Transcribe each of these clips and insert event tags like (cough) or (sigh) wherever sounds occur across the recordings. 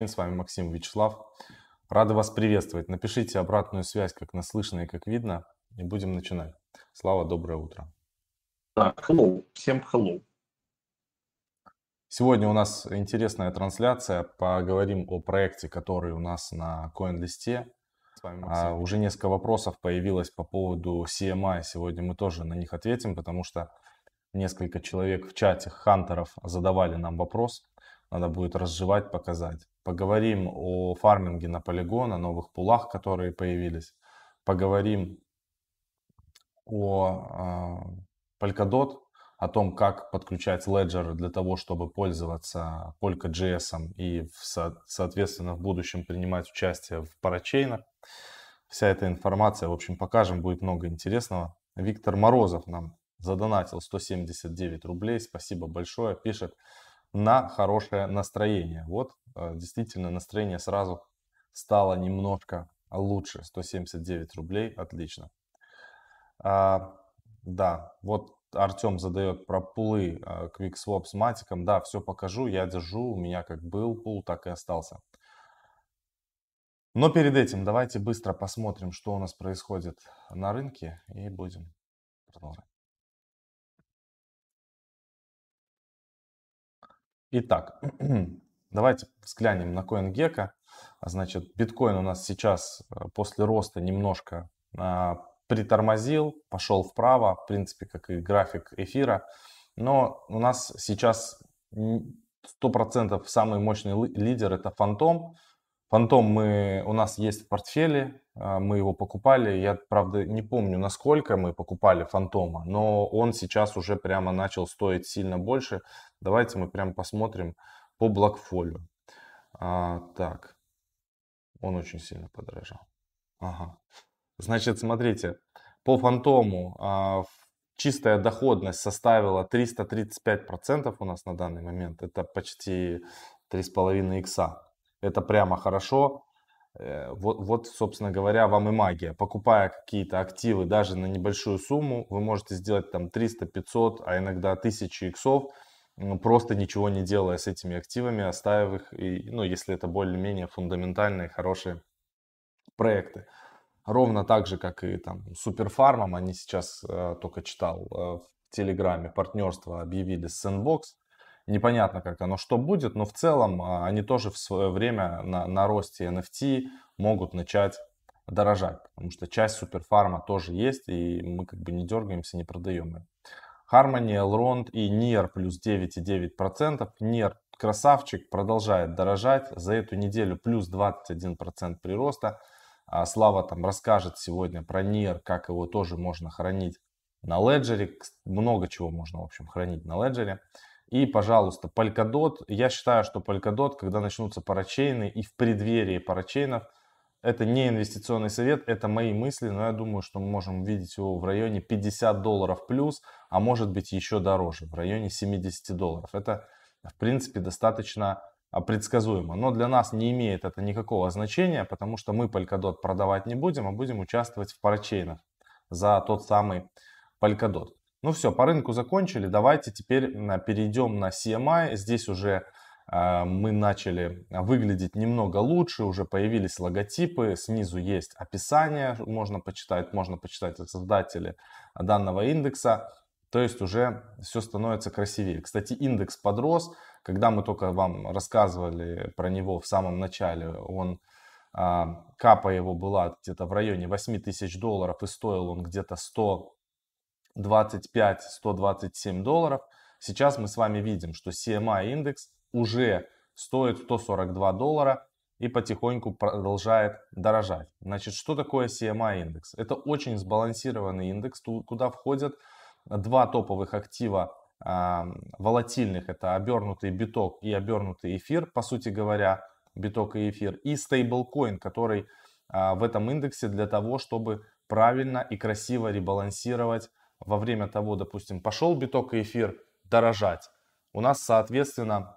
С вами Максим Вячеслав. Рады вас приветствовать. Напишите обратную связь, как нас слышно и как видно, и будем начинать. Слава, доброе утро. Так, hello. Всем hello. Сегодня у нас интересная трансляция. Поговорим о проекте, который у нас на CoinList. А, уже несколько вопросов появилось по поводу CMI. Сегодня мы тоже на них ответим, потому что несколько человек в чате хантеров задавали нам вопрос. Надо будет разжевать, показать. Поговорим о фарминге на полигон, о новых пулах, которые появились. Поговорим о э, Polkadot, о том, как подключать Ledger для того, чтобы пользоваться Polka.js и, в, соответственно, в будущем принимать участие в парачейнах. Вся эта информация, в общем, покажем, будет много интересного. Виктор Морозов нам задонатил 179 рублей, спасибо большое, пишет на хорошее настроение. Вот, э, действительно, настроение сразу стало немножко лучше, 179 рублей, отлично. А, да, вот Артем задает про пулы э, QuickSwap с матиком. Да, все покажу, я держу, у меня как был пул, так и остался. Но перед этим давайте быстро посмотрим, что у нас происходит на рынке и будем продолжать. Итак, (clears throat) давайте взглянем на CoinGecko. Значит, биткоин у нас сейчас э, после роста немножко а, притормозил, пошел вправо, в принципе, как и график эфира. Но у нас сейчас 100% самый мощный лидер это Фантом. Фантом мы, у нас есть в портфеле, а, мы его покупали. Я, правда, не помню, насколько мы покупали Фантома, но он сейчас уже прямо начал стоить сильно больше. Давайте мы прямо посмотрим по Блокфолио. А, так, он очень сильно подорожал. Ага. Значит, смотрите, по Фантому а, чистая доходность составила 335% у нас на данный момент. Это почти 3,5 икса. Это прямо хорошо. Э, вот, вот, собственно говоря, вам и магия. Покупая какие-то активы даже на небольшую сумму, вы можете сделать там 300, 500, а иногда 1000 иксов, просто ничего не делая с этими активами, оставив их, и, ну, если это более-менее фундаментальные, хорошие проекты. Ровно так же, как и там Суперфармом, они сейчас, э, только читал э, в Телеграме, партнерство объявили с Sandbox. Непонятно, как оно что будет, но в целом а, они тоже в свое время на, на росте NFT могут начать дорожать, потому что часть суперфарма тоже есть, и мы как бы не дергаемся, не продаем ее. Harmony, Elrond и NIR плюс 9,9%. NIR красавчик, продолжает дорожать. За эту неделю плюс 21% прироста. А Слава там расскажет сегодня про NIR, как его тоже можно хранить на Ledger. Много чего можно, в общем, хранить на Ledger. И, пожалуйста, Polkadot. Я считаю, что Polkadot, когда начнутся парачейны и в преддверии парачейнов, это не инвестиционный совет, это мои мысли, но я думаю, что мы можем увидеть его в районе 50 долларов плюс, а может быть еще дороже, в районе 70 долларов. Это, в принципе, достаточно а, предсказуемо. Но для нас не имеет это никакого значения, потому что мы Polkadot продавать не будем, а будем участвовать в парачейнах за тот самый Polkadot. Ну все, по рынку закончили. Давайте теперь перейдем на CMI. Здесь уже э, мы начали выглядеть немного лучше, уже появились логотипы, снизу есть описание, можно почитать, можно почитать от создателя данного индекса. То есть уже все становится красивее. Кстати, индекс подрос. Когда мы только вам рассказывали про него в самом начале, он а, капа его была где-то в районе 8 тысяч долларов и стоил он где-то 100 125-127 долларов. Сейчас мы с вами видим, что CMI индекс уже стоит 142 доллара и потихоньку продолжает дорожать. Значит, что такое CMI индекс? Это очень сбалансированный индекс, куда входят два топовых актива э, волатильных. Это обернутый биток и обернутый эфир, по сути говоря, биток и эфир. И стейблкоин, который э, в этом индексе для того, чтобы правильно и красиво ребалансировать во время того, допустим, пошел биток и эфир дорожать, у нас, соответственно,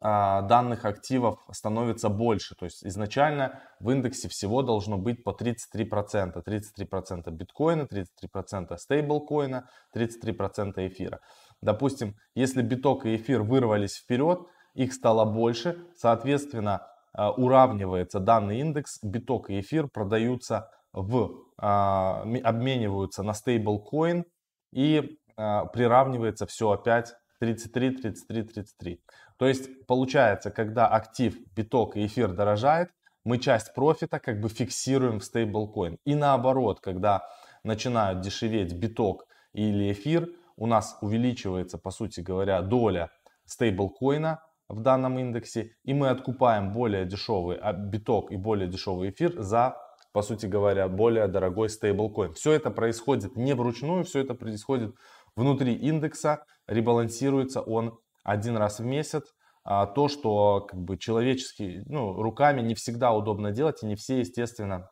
а, данных активов становится больше. То есть изначально в индексе всего должно быть по 33%. 33% биткоина, 33% стейблкоина, 33% эфира. Допустим, если биток и эфир вырвались вперед, их стало больше, соответственно, а, уравнивается данный индекс, биток и эфир продаются в, обмениваются на стейблкоин и а, приравнивается все опять 33, 33, 33. То есть получается, когда актив, биток и эфир дорожает, мы часть профита как бы фиксируем в стейблкоин. И наоборот, когда начинают дешеветь биток или эфир, у нас увеличивается, по сути говоря, доля стейблкоина в данном индексе, и мы откупаем более дешевый а, биток и более дешевый эфир за, по сути говоря, более дорогой стейблкоин. Все это происходит не вручную, все это происходит внутри индекса, ребалансируется он один раз в месяц. А то, что как бы человечески, ну, руками не всегда удобно делать, и не все, естественно,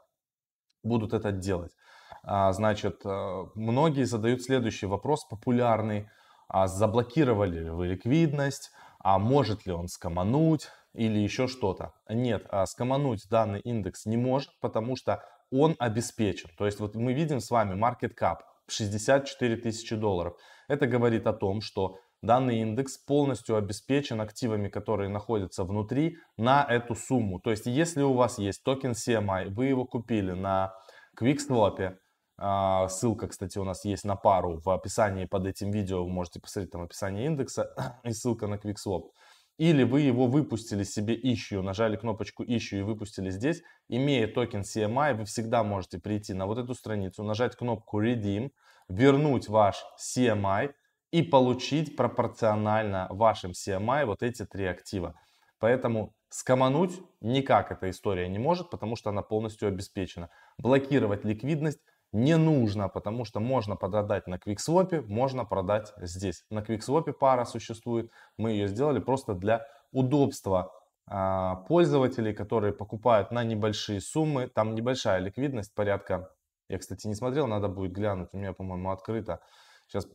будут это делать. А, значит, э, многие задают следующий вопрос, популярный. А заблокировали ли вы ликвидность? А может ли он скомануть? Или еще что-то? Нет, а скомануть данный индекс не может, потому что он обеспечен. То есть вот мы видим с вами market cap 64 тысячи долларов. Это говорит о том, что данный индекс полностью обеспечен активами, которые находятся внутри, на эту сумму. То есть, если у вас есть токен CMI, вы его купили на QuickSwap, а, ссылка, кстати, у нас есть на пару в описании под этим видео, вы можете посмотреть там описание индекса (clears throat) и ссылка на QuickSwap. Или вы его выпустили себе issue, нажали кнопочку issue и выпустили здесь, имея токен CMI, вы всегда можете прийти на вот эту страницу, нажать кнопку redeem, вернуть ваш CMI и получить пропорционально вашим CMI вот эти три актива. Поэтому скомануть никак эта история не может, потому что она полностью обеспечена. Блокировать ликвидность не нужно, потому что можно продать на QuickSwap, можно продать здесь. На QuickSwap пара существует, мы ее сделали просто для удобства а, пользователей, которые покупают на небольшие суммы. Там небольшая ликвидность, порядка, я, кстати, не смотрел, надо будет глянуть, у меня, по-моему, открыто. Сейчас,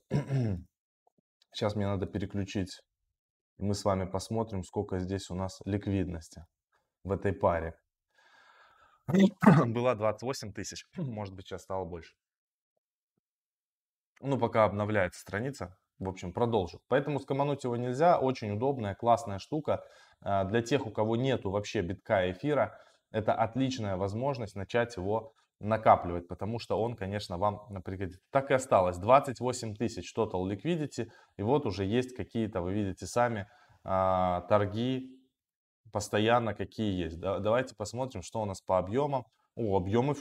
сейчас (clears throat) мне надо переключить, мы с вами посмотрим, сколько здесь у нас ликвидности в этой паре. (laughs) Была 28 тысяч, может быть, сейчас стало больше. Ну, пока обновляется страница, в общем, продолжу. Поэтому скомануть его нельзя, очень удобная, классная штука. А, для тех, у кого нету вообще битка эфира, это отличная возможность начать его накапливать, потому что он, конечно, вам пригодится. Так и осталось, 28 тысяч total liquidity, и вот уже есть какие-то, вы видите сами, а, торги постоянно какие есть. Да, давайте посмотрим, что у нас по объемам. О, объемы,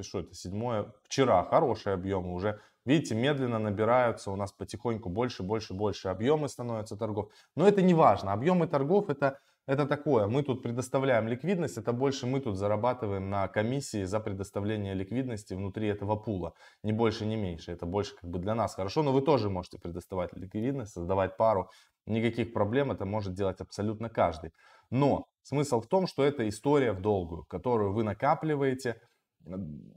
что это, седьмое, вчера хорошие объемы уже. Видите, медленно набираются у нас потихоньку больше, больше, больше объемы становятся торгов. Но это не важно, объемы торгов это, это такое. Мы тут предоставляем ликвидность, это больше мы тут зарабатываем на комиссии за предоставление ликвидности внутри этого пула. Не больше, не меньше. Это больше как бы для нас хорошо, но вы тоже можете предоставать ликвидность, создавать пару. Никаких проблем, это может делать абсолютно каждый. Но смысл в том, что это история в долгую, которую вы накапливаете,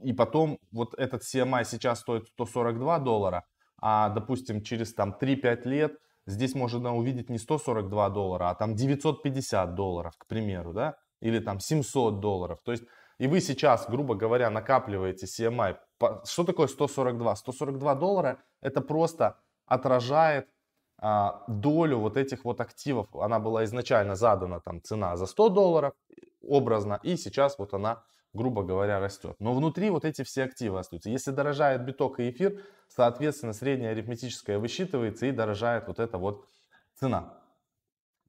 и потом вот этот CMI сейчас стоит 142 доллара, а допустим через там 3-5 лет здесь можно увидеть не 142 доллара, а там 950 долларов, к примеру, да, или там 700 долларов. То есть и вы сейчас, грубо говоря, накапливаете CMI. Что такое 142? 142 доллара это просто отражает а, долю вот этих вот активов, она была изначально задана там цена за 100 долларов образно, и сейчас вот она, грубо говоря, растет. Но внутри вот эти все активы остаются. Если дорожает биток и эфир, соответственно, средняя арифметическая высчитывается и дорожает вот эта вот цена.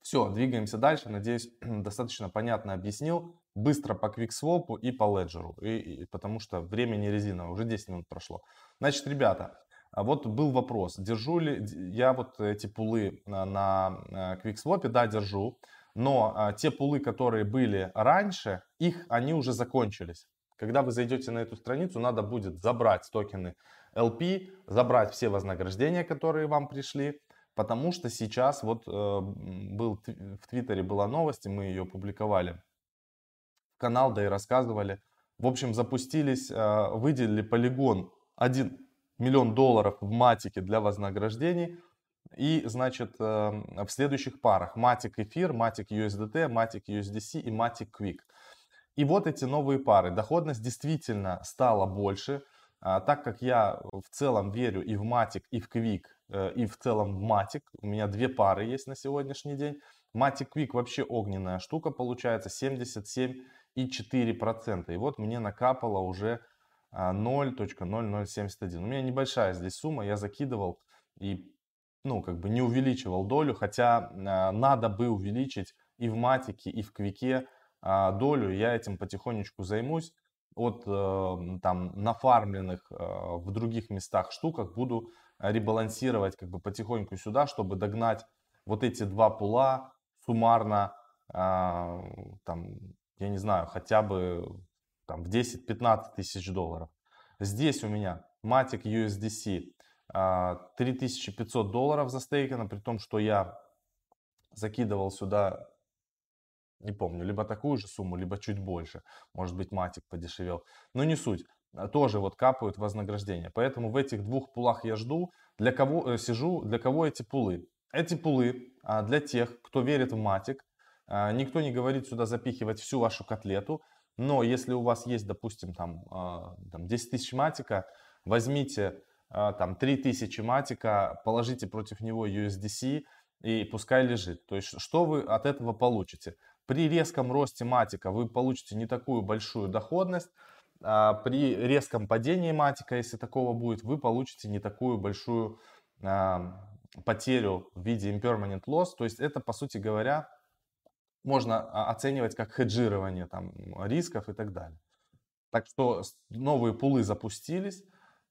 Все, двигаемся дальше. Надеюсь, (clears throat) достаточно понятно объяснил. Быстро по QuickSwap и по Ledger, и, и, потому что время не резиновое, уже 10 минут прошло. Значит, ребята, а вот был вопрос, держу ли я вот эти пулы на, на QuickSwap, да, держу, но а, те пулы, которые были раньше, их, они уже закончились. Когда вы зайдете на эту страницу, надо будет забрать токены LP, забрать все вознаграждения, которые вам пришли, потому что сейчас вот э, был в Твиттере была новость, и мы ее публиковали в канал, да и рассказывали. В общем, запустились, э, выделили полигон один миллион долларов в матике для вознаграждений. И, значит, эм, в следующих парах Matic эфир, Matic USDT, Matic USDC и Matic Quick. И вот эти новые пары. Доходность действительно стала больше. А, так как я в целом верю и в Matic, и в Quick, э, и в целом в Matic, у меня две пары есть на сегодняшний день, Matic Quick вообще огненная штука получается, 77,4%. И вот мне накапало уже 0.0071. У меня небольшая здесь сумма, я закидывал и ну, как бы не увеличивал долю, хотя э, надо бы увеличить и в матике, и в квике э, долю, я этим потихонечку займусь. От э, там нафармленных в других местах штуках буду ребалансировать как бы потихоньку сюда, чтобы догнать вот эти два пула суммарно, там, я не знаю, хотя бы там, в 10-15 тысяч долларов. Здесь у меня Matic USDC 3500 а, долларов застейкано, при том, что я закидывал сюда, не помню, либо такую же сумму, либо чуть больше. Может быть, матик подешевел. Но не суть. А, тоже вот капают вознаграждение. Поэтому в этих двух пулах я жду. Для кого э, сижу, для кого эти пулы? Эти пулы а, для тех, кто верит в матик. Никто не говорит сюда запихивать всю вашу котлету. Но если у вас есть, допустим, там, там 10 тысяч матика, возьмите а, там 3000 матика, положите против него USDC и пускай лежит. То есть что вы от этого получите? При резком росте матика вы получите не такую большую доходность, а при резком падении матика, если такого будет, вы получите не такую большую а, потерю в виде impermanent loss. То есть это, по сути говоря, можно оценивать как хеджирование там, рисков и так далее. Так что новые пулы запустились.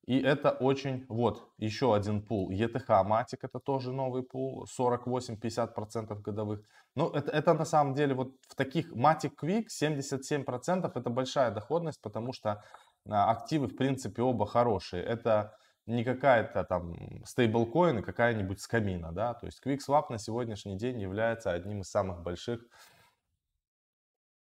И это очень, вот, еще один пул. ETH Matic это тоже новый пул, 48-50% годовых. Ну, это, это на самом деле вот в таких Matic Quick 77% это большая доходность, потому что а, активы в принципе оба хорошие. Это не какая-то там стейблкоин и какая-нибудь скамина, да, то есть QuickSwap на сегодняшний день является одним из самых больших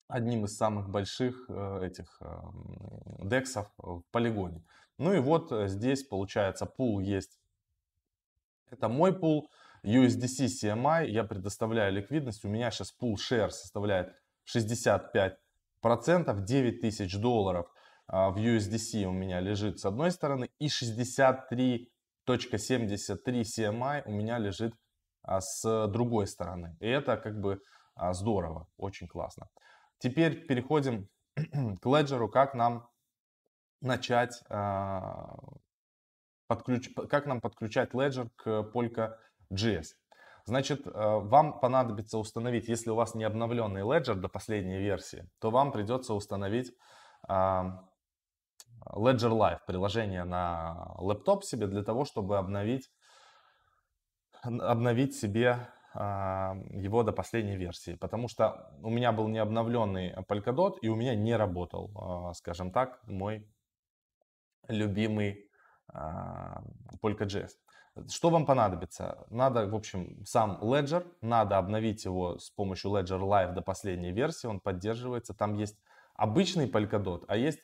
одним из самых больших э, этих эм, дексов в полигоне. Ну и вот э, здесь получается пул есть. Это мой пул USDC CMI. Я предоставляю ликвидность. У меня сейчас пул share составляет 65%. 9 тысяч долларов в USDC у меня лежит с одной стороны. И 63.73 CMI у меня лежит а, с другой стороны. И это как бы а, здорово, очень классно. Теперь переходим (clears throat) к Ledger, как нам начать, а, подключ... как нам подключать Ledger к Polka.js. Значит, а, вам понадобится установить, если у вас не обновленный Ledger до последней версии, то вам придется установить а, Ledger Live, приложение на лэптоп себе для того, чтобы обновить, обновить себе его до последней версии, потому что у меня был не обновленный Polkadot и у меня не работал, скажем так, мой любимый а, Polka.js. Что вам понадобится? Надо, в общем, сам Ledger, надо обновить его с помощью Ledger Live до последней версии, он поддерживается. Там есть обычный Polkadot, а есть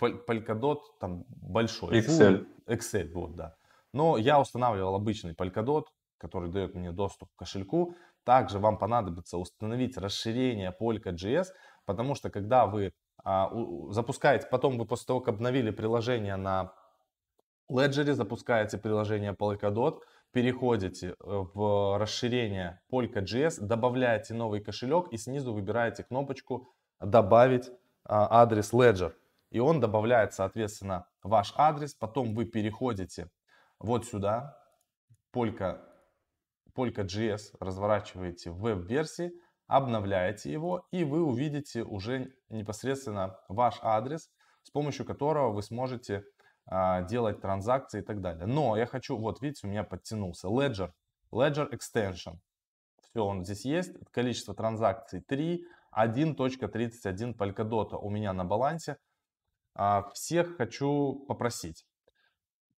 Polkadot там большой. Excel. Excel, вот, да. Но я устанавливал обычный Polkadot, который дает мне доступ к кошельку. Также вам понадобится установить расширение Polka.js, потому что когда вы а, запускаете, потом вы после того, как обновили приложение на Ledger, запускаете приложение Polkadot, переходите э, в расширение Polka.js, добавляете новый кошелек и снизу выбираете кнопочку «Добавить а, адрес Ledger». И он добавляет, соответственно, ваш адрес. Потом вы переходите вот сюда, Polka, Polka.js, разворачиваете в веб-версии, обновляете его, и вы увидите уже непосредственно ваш адрес, с помощью которого вы сможете а, делать транзакции и так далее. Но я хочу, вот видите, у меня подтянулся Ledger, Ledger Extension. Все, он здесь есть. Количество транзакций 3, 1.31 Polkadot у меня на балансе. А, всех хочу попросить.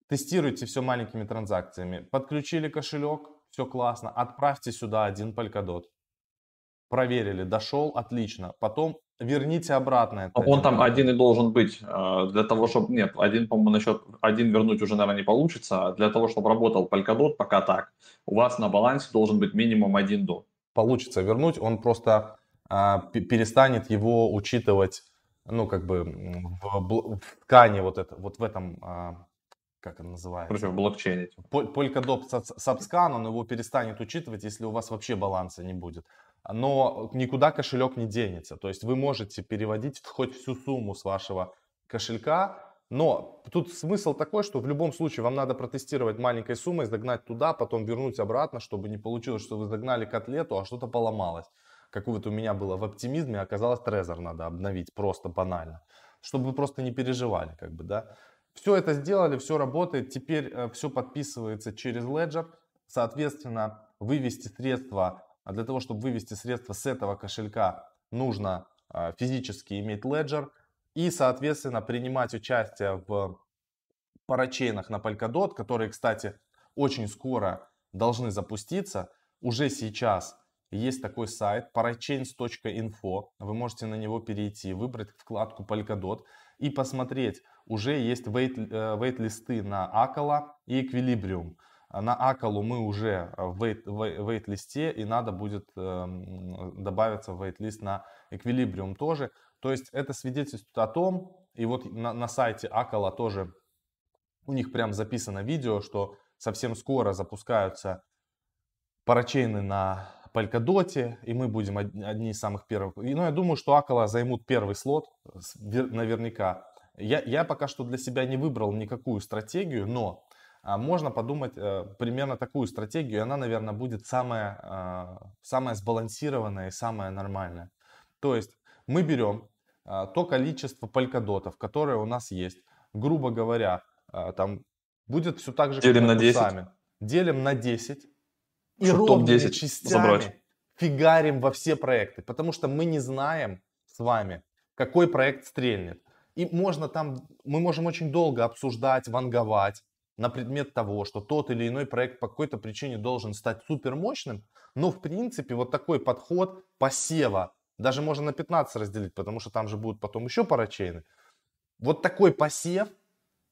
Тестируйте все маленькими транзакциями. Подключили кошелек, все классно. Отправьте сюда один Polkadot проверили, дошел, отлично. Потом верните обратно это. Он там один и должен быть. Э, для того, чтобы... Нет, один, по-моему, насчет... Один вернуть уже, наверное, не получится. Для того, чтобы работал Polkadot, пока так, у вас на балансе должен быть минимум один до. Получится вернуть, он просто а, перестанет его учитывать, ну, как бы в, в ткани вот, это, вот в этом а, как это называется? Против блокчейна. Polkadot Subscan, он его перестанет учитывать, если у вас вообще баланса не будет. Но никуда кошелек не денется. То есть вы можете переводить хоть всю сумму с вашего кошелька, но тут смысл такой, что в любом случае вам надо протестировать маленькой суммой, загнать туда, потом вернуть обратно, чтобы не получилось, что вы загнали котлету, а что-то поломалось. Как вот у меня было в оптимизме, оказалось трезор надо обновить просто банально. Чтобы вы просто не переживали, как бы, да. Все это сделали, все работает, теперь э, все подписывается через Ledger. Соответственно, вывести средства, а для того, чтобы вывести средства с этого кошелька, нужно э, физически иметь Ledger и, соответственно, принимать участие в парачейнах на Polkadot, которые, кстати, очень скоро должны запуститься. Уже сейчас есть такой сайт parachains.info. Вы можете на него перейти, выбрать вкладку Polkadot и посмотреть, уже есть вейт, э, вейт-листы на Акала и Equilibrium. На Акалу мы уже в вейт-листе и надо будет эм, добавиться в вейт-лист на Equilibrium тоже. То есть это свидетельствует о том, и вот на, на сайте Акала тоже у них прям записано видео, что совсем скоро запускаются парачейны на Polkadot, и мы будем одни из самых первых. И, ну, я думаю, что Акала займут первый слот, наверняка. Я, я пока что для себя не выбрал никакую стратегию, но а, можно подумать э, примерно такую стратегию, и она, наверное, будет самая, э, самая сбалансированная и самая нормальная. То есть мы берем э, то количество полькодотов, которое у нас есть, грубо говоря, там будет все так же, Делим как на 10. Сами. Делим на 10 и ровными частями забрать. фигарим во все проекты, потому что мы не знаем с вами, какой проект стрельнет. И можно там, мы можем очень долго обсуждать, ванговать на предмет того, что тот или иной проект по какой-то причине должен стать супер мощным, но в принципе вот такой подход посева, даже можно на 15 разделить, потому что там же будут потом еще парачейны. Вот такой посев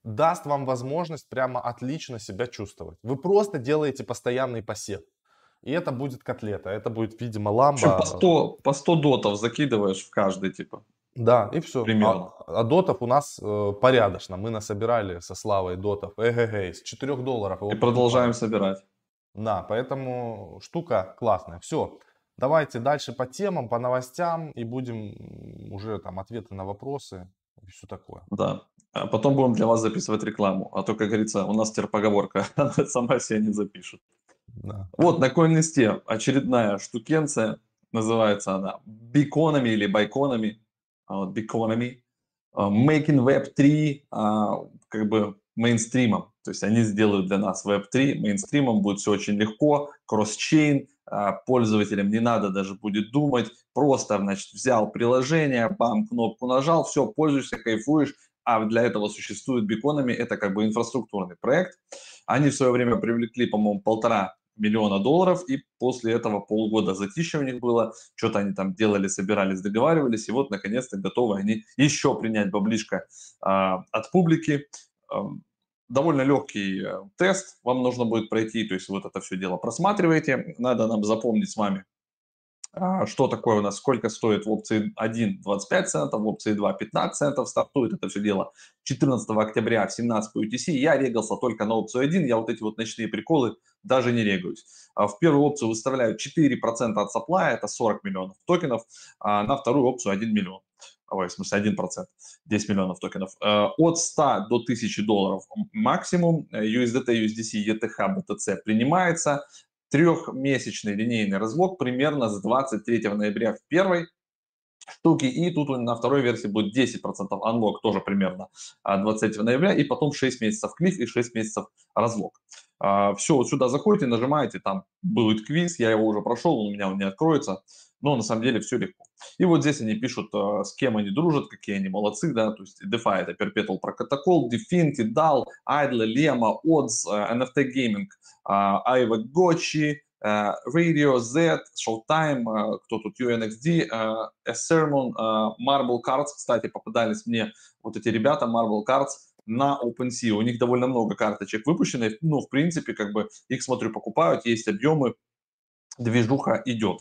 даст вам возможность прямо отлично себя чувствовать. Вы просто делаете постоянный посев. И это будет котлета, это будет, видимо, ламба. По 100, по 100 дотов закидываешь в каждый, типа. Да, и все. Примерно. А, а дотов у нас э, порядочно. Мы насобирали со Славой дотов. Эгэгэй, с 4 долларов. И продолжаем собирать. Да, поэтому штука классная. Все. Давайте дальше по темам, по новостям и будем уже там ответы на вопросы и все такое. Да. А потом будем для вас записывать рекламу. А то, как говорится, у нас теперь поговорка, (laughs) она сама себя не запишет. Да. Вот на CoinList очередная штукенция. Называется она Биконами или Байконами а, вот, Economy, а, Making Web 3 а, как бы мейнстримом. То есть они сделают для нас Web 3 мейнстримом, будет все очень легко, кросс-чейн, пользователям не надо даже будет думать, просто, значит, взял приложение, бам, кнопку нажал, все, пользуешься, кайфуешь, а для этого существует биконами, это как бы инфраструктурный проект. Они в свое время привлекли, по-моему, полтора миллиона долларов, и после этого полгода затишья у них было, что-то они там делали, собирались, договаривались, и вот, наконец-то, готовы они еще принять баблишко э, от публики. Э, довольно легкий тест вам нужно будет пройти, то есть вот это все дело просматриваете, надо нам запомнить с вами а, что такое у нас, сколько стоит в опции 1 25 центов, в опции 2 15 центов, стартует это все дело 14 октября в 17 по UTC, я регался только на опцию 1, я вот эти вот ночные приколы даже не регаюсь. А в первую опцию выставляю 4% от supply, это 40 миллионов токенов, а на вторую опцию 1 миллион. Ой, в смысле 1%, 10 миллионов токенов. Э, от 100 до 1000 долларов максимум, USDT, USDC, ETH, BTC принимается трехмесячный линейный разлог примерно с 23 ноября в первой штуки, и тут на второй версии будет 10% unlock тоже примерно 23 а, ноября, и потом 6 месяцев клифф и 6 месяцев разлог. А, Все, вот сюда заходите, нажимаете, там будет квиз, я его уже прошел, у меня он не откроется, но на самом деле все легко. И вот здесь они пишут, а, с кем они дружат, какие они молодцы, да, то есть DeFi это Perpetual Protocol, Definity, DAL, Idle, Lema, Odds, NFT Gaming, Айва Гочи, Radio Z, Showtime, кто тут, UNXD, A Sermon, Marble Cards, кстати, попадались мне вот эти ребята, Marble Cards, на OpenSea. У них довольно много карточек выпущенных, ну, в принципе, как бы их, смотрю, покупают, есть объемы, движуха идет.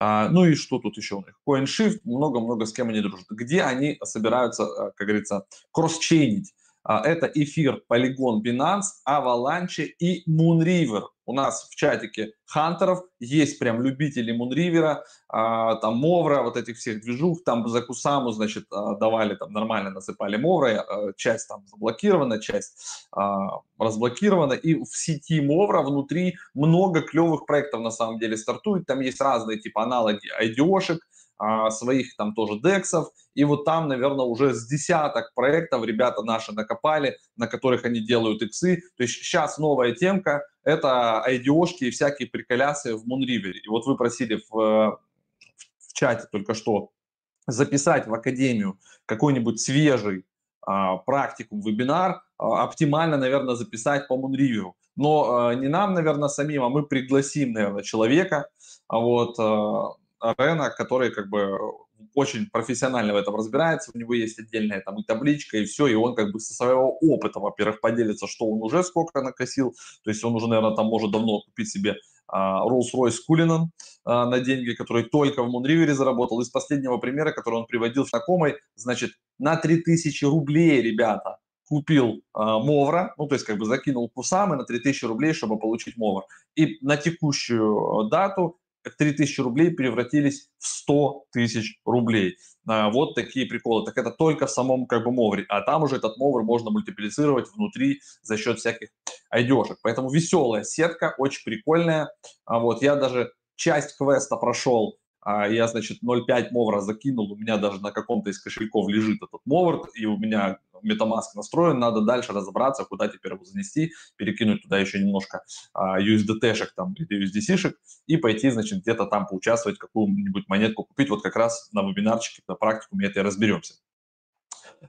А, ну и что тут еще у них? CoinShift, много-много с кем они дружат. Где они собираются, как говорится, кросс-чейнить? А, это эфир, Polygon, Binance, Avalanche и Moonriver. У нас в чатике хантеров есть прям любители Moonriver, а, там Мовра, вот этих всех движух, там за Кусаму, значит, а, давали, там нормально насыпали Мовра, часть там заблокирована, часть разблокирована, и в сети Мовра внутри много клевых проектов на самом деле стартует, там есть разные типа аналоги IDO-шек, а, своих там тоже дексов, и вот там, наверное, уже с десяток проектов ребята наши накопали, на которых они делают иксы. То есть сейчас новая темка – это IDO-шки и всякие приколясы в Moonriver. И вот вы просили в, в чате только что записать в Академию какой-нибудь свежий а, практикум, вебинар, а, оптимально, наверное, записать по Moonriver. Но а, не нам, наверное, самим, а мы пригласим, наверное, человека, а вот, а, Рена, который как бы очень профессионально в этом разбирается, у него есть отдельная там и табличка, и все, и он как бы со своего опыта, во-первых, поделится, что он уже сколько накосил, то есть он уже, наверное, там может давно купить себе а, Rolls-Royce Cullinan а, на деньги, который только в Moonriver заработал. Из последнего примера, который он приводил знакомый, значит, на 3000 рублей, ребята, купил э, Мовра, ну, то есть как бы закинул кусамы на 3000 рублей, чтобы получить Мовр. И на текущую дату 3000 рублей превратились в 100 тысяч рублей. А, вот такие приколы. Так это только в самом как бы мовре. А там уже этот мовр можно мультиплицировать внутри за счет всяких айдешек. Поэтому веселая сетка, очень прикольная. А вот я даже часть квеста прошел а, я, значит, 0.5 мовра закинул, у меня даже на каком-то из кошельков лежит этот мовр, и у меня MetaMask настроен, надо дальше разобраться, куда теперь его занести, перекинуть туда еще немножко а, USDT-шек там или USDC-шек и пойти, значит, где-то там поучаствовать, какую-нибудь монетку купить. Вот как раз на вебинарчике, на практикуме это и разберемся.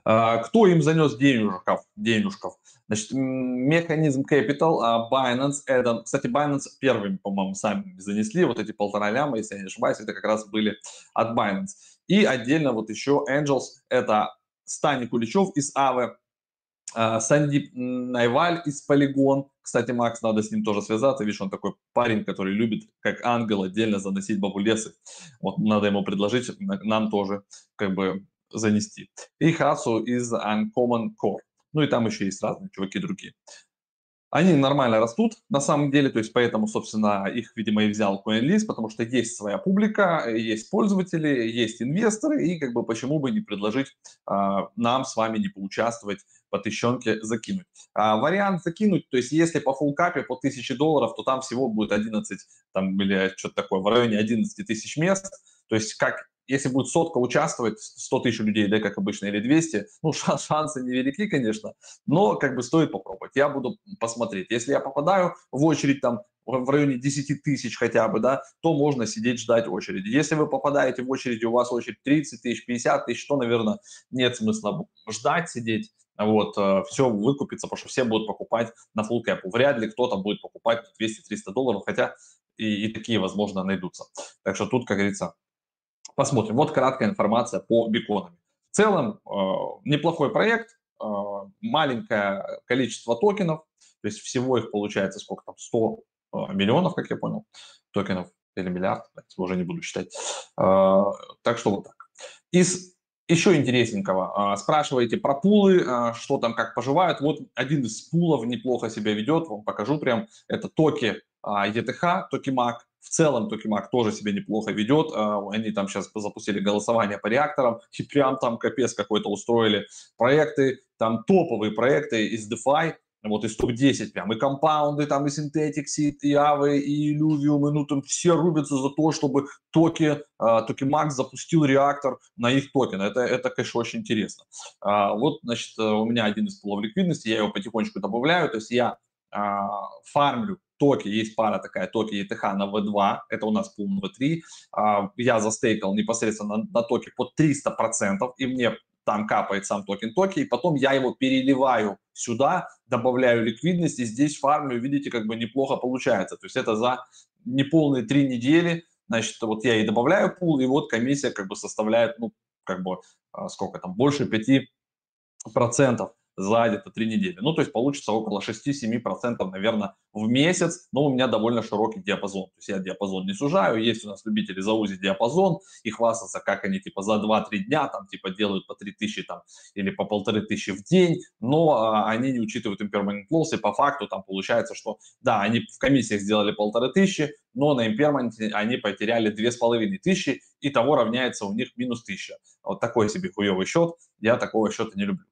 А, кто им занес денежков? денежков? Значит, механизм Capital, а, Binance, Eden. Кстати, Binance первыми, по-моему, сами занесли вот эти полтора ляма, если я не ошибаюсь, это как раз были от Binance. И отдельно вот еще Angels, это Стани Куличев из Авы, а, Сандип Найваль из Polygon. Кстати, Макс, надо с ним тоже связаться. Видишь, он такой парень, который любит, как ангел, отдельно заносить бабулесы. Вот надо ему предложить нам тоже как бы занести. И Хасу из Uncommon Core. Ну и там еще есть разные чуваки другие. Они нормально растут, на самом деле, то есть поэтому, собственно, их, видимо, и взял CoinList, потому что есть своя публика, есть пользователи, есть инвесторы, и как бы почему бы не предложить а, нам с вами не поучаствовать по тысячонке закинуть. А, вариант закинуть, то есть если по фулкапе по 1000 долларов, то там всего будет 11, там, или что-то такое, в районе 11 тысяч мест, то есть как если будет сотка участвовать, 100 тысяч людей, да, как обычно, или 200, ну, (laughs) шансы невелики, конечно, но как бы стоит попробовать. Я буду посмотреть. Если я попадаю в очередь там в районе 10 тысяч хотя бы, да, то можно сидеть, ждать очереди. Если вы попадаете в очередь, у вас очередь 30 тысяч, 50 тысяч, то, наверное, нет смысла ждать, сидеть, вот, э, все выкупится, потому что все будут покупать на full cap. Вряд ли кто-то будет покупать 200-300 долларов, хотя и, и такие, возможно, найдутся. Так что тут, как говорится, Посмотрим. Вот краткая информация по биконам. В целом, э, неплохой проект, э, маленькое количество токенов, то есть всего их получается сколько там, 100 э, миллионов, как я понял, токенов или миллиард, уже не буду считать. Так что вот так. Из еще интересненького. Спрашиваете про пулы, что там, как поживают. Вот один из пулов неплохо себя ведет, вам покажу прям. Это токи ETH, токи MAC. В целом Токимак тоже себя неплохо ведет. А, они там сейчас запустили голосование по реакторам и прям там капец какой-то устроили проекты, там топовые проекты из DeFi, вот из топ-10 прям, и компаунды, там и Synthetics, и Авы, и Illuvium, и ну там все рубятся за то, чтобы Токи, Токи Макс запустил реактор на их токен. Это, это, конечно, очень интересно. А, вот, значит, у меня один из пулов ликвидности, я его потихонечку добавляю, то есть я а, фармлю токи, есть пара такая, токи ETH на V2, это у нас пул на V3, а, я застейкал непосредственно на, на токе под 300%, и мне там капает сам токен токи, и потом я его переливаю сюда, добавляю ликвидность, и здесь фармлю, видите, как бы неплохо получается. То есть это за неполные три недели, значит, вот я и добавляю пул, и вот комиссия как бы составляет, ну, как бы, а, сколько там, больше 5%. За где-то три недели. Ну, то есть получится около 6-7%, наверное, в месяц, но у меня довольно широкий диапазон. То есть я диапазон не сужаю, есть у нас любители заузить диапазон и хвастаться, как они типа за 2-3 дня там типа делают по 3000 там или по полторы тысячи в день, но а, они не учитывают impermanent loss, и по факту там получается, что да, они в комиссиях сделали полторы тысячи, но на impermanent они потеряли две с половиной тысячи, и того равняется у них минус тысяча. Вот такой себе хуевый счет, я такого счета не люблю.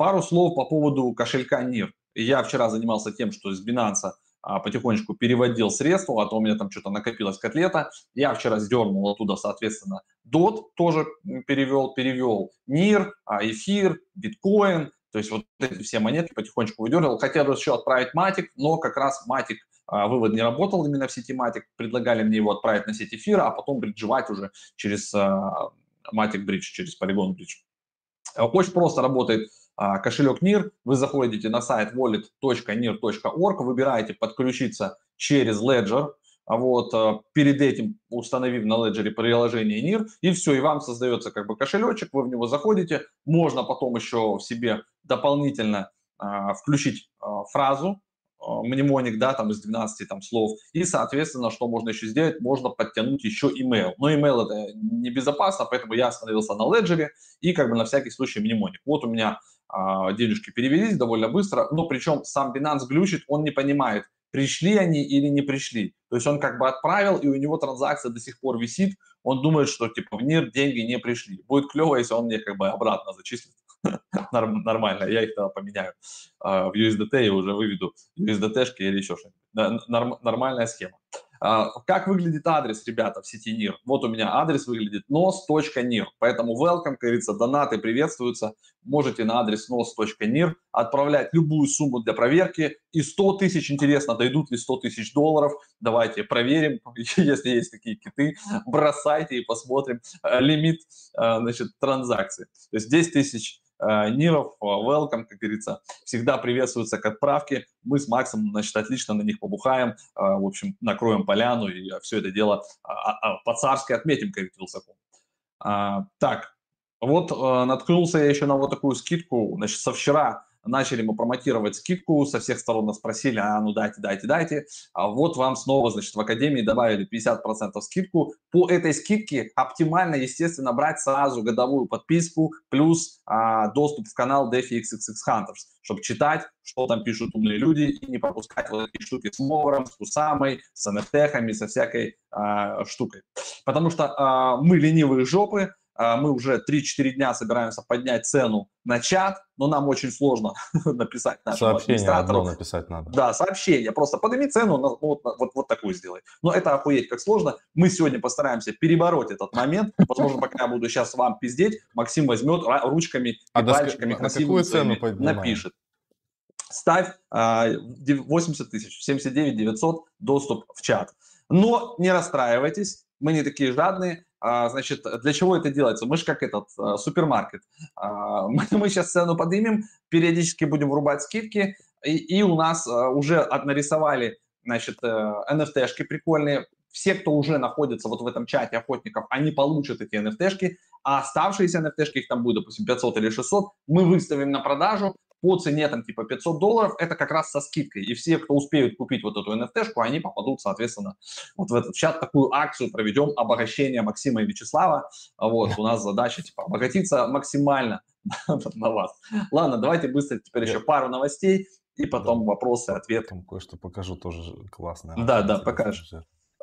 Пару слов по поводу кошелька NIR. Я вчера занимался тем, что из Binance а, потихонечку переводил средства, а то у меня там что-то накопилось котлета. Я вчера сдернул оттуда, соответственно, DOT тоже перевел, перевел NIR, а, эфир, биткоин, то есть вот эти все монетки потихонечку выдергивал. Хотел еще отправить Матик, но как раз Матик вывод не работал именно в сети Матик. Предлагали мне его отправить на сеть эфира, а потом бриджевать уже через Матик бридж, через Polygon бридж. Очень просто работает кошелек NIR, вы заходите на сайт wallet.nir.org, выбираете подключиться через Ledger, а вот а, перед этим установив на Ledger приложение NIR, и все, и вам создается как бы кошелечек, вы в него заходите, можно потом еще в себе дополнительно а, включить а, фразу, а, мнемоник, да, там из 12 там, слов. И, соответственно, что можно еще сделать? Можно подтянуть еще email. Но email это небезопасно, поэтому я остановился на Ledger и как бы на всякий случай мнемоник. Вот у меня а, денежки перевелись довольно быстро, но причем сам Binance глючит, он не понимает, пришли они или не пришли. То есть он как бы отправил, и у него транзакция до сих пор висит, он думает, что типа в НИР деньги не пришли. Будет клево, если он мне как бы обратно зачислит. (laughs) Нормально, я их тогда поменяю а, в USDT и уже выведу USDT-шки или еще что-нибудь. Нормальная схема. А, как выглядит адрес, ребята, в сети NIR? Вот у меня адрес выглядит nos.nir, поэтому welcome, как говорится, донаты приветствуются. Можете на адрес nos.nir отправлять любую сумму для проверки. И 100 тысяч, интересно, дойдут ли 100 тысяч долларов. Давайте проверим, (laughs) если есть такие киты, бросайте и посмотрим э, лимит э, значит, транзакций. То есть 10 тысяч Ниров, э, welcome, как говорится, всегда приветствуются к отправке. Мы с Максом, значит, отлично на них побухаем, э, в общем, накроем поляну и все это дело а, а, по-царски отметим, как Вилсаком. А, так, вот наткнулся я еще на вот такую скидку, значит, со вчера начали мы промотировать скидку, со всех сторон нас спросили, а ну дайте, дайте, дайте. А вот вам снова, значит, в Академии добавили 50% скидку. По этой скидке оптимально, естественно, брать сразу годовую подписку плюс а, доступ в канал DeFi Hunters, чтобы читать, что там пишут умные люди и не пропускать вот эти штуки с Мором, с Кусамой, с NFT, со всякой а, штукой. Потому что а, мы ленивые жопы, мы уже 3-4 дня собираемся поднять цену на чат, но нам очень сложно (laughs) написать нашему Сообщение одно написать надо. Да, сообщение. Просто подними цену, ну, вот, вот, вот такую сделай. Но это охуеть как сложно. Мы сегодня постараемся перебороть этот момент. Возможно, пока я буду сейчас вам пиздеть, Максим возьмет ручками и а пальчиками красивыми цену напишет. Ставь 80 а, тысяч, 79 900 доступ в чат. Но не расстраивайтесь, мы не такие жадные, а, значит, для чего это делается? Мы же как этот а, супермаркет. А, (laughs) мы, сейчас цену поднимем, периодически будем врубать скидки, и, и у нас уже нарисовали, значит, NFT-шки э, прикольные. Все, кто уже находится вот в этом чате охотников, они получат эти NFT-шки, а оставшиеся NFT-шки, их там будет, допустим, 500 или 600, мы выставим на продажу, по цене там типа 500 долларов, это как раз со скидкой. И все, кто успеют купить вот эту NFT-шку, они попадут, соответственно, вот в этот чат. Такую акцию проведем, обогащение Максима и Вячеслава. Вот, у нас задача типа обогатиться максимально (laughs) на вас. Ладно, давайте быстро теперь еще пару новостей и потом вопросы, ответы. Кое-что покажу тоже классное. Да, да, покажешь.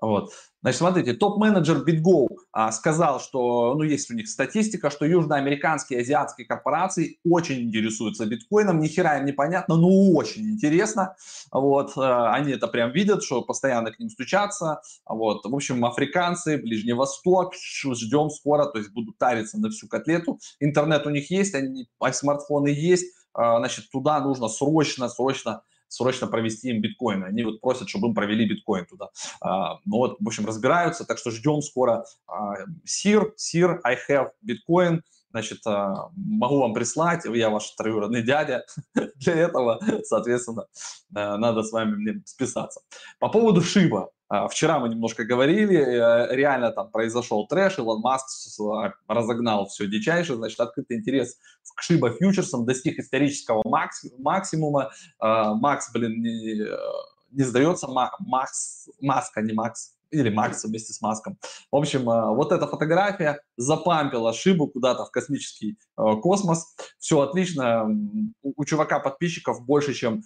Вот. Значит, смотрите, топ-менеджер BitGo а, сказал, что, ну, есть у них статистика, что южноамериканские и азиатские корпорации очень интересуются биткоином, ни хера им не понятно, но очень интересно. Вот, а, они это прям видят, что постоянно к ним стучатся. Вот, в общем, африканцы, Ближний Восток, ждем скоро, то есть будут тариться на всю котлету. Интернет у них есть, они, а смартфоны есть, а, значит, туда нужно срочно, срочно срочно провести им биткоин. Они вот просят, чтобы им провели биткоин туда. А, ну вот, в общем, разбираются, так что ждем скоро. А, сир, сир, I have биткоин. Значит, а, могу вам прислать, я ваш троюродный дядя. (laughs) Для этого, соответственно, надо с вами мне списаться. По поводу Шиба. А, вчера мы немножко говорили, э, реально там произошел трэш, Илон Маск разогнал все дичайше, значит, открытый интерес к Шиба фьючерсам достиг исторического максимума. А, Макс, блин, не, не сдается, Макс, Маска, не Макс, или Макс вместе с Маском. В общем, а, вот эта фотография запампила Шибу куда-то в космический космос. Все отлично. У чувака подписчиков больше, чем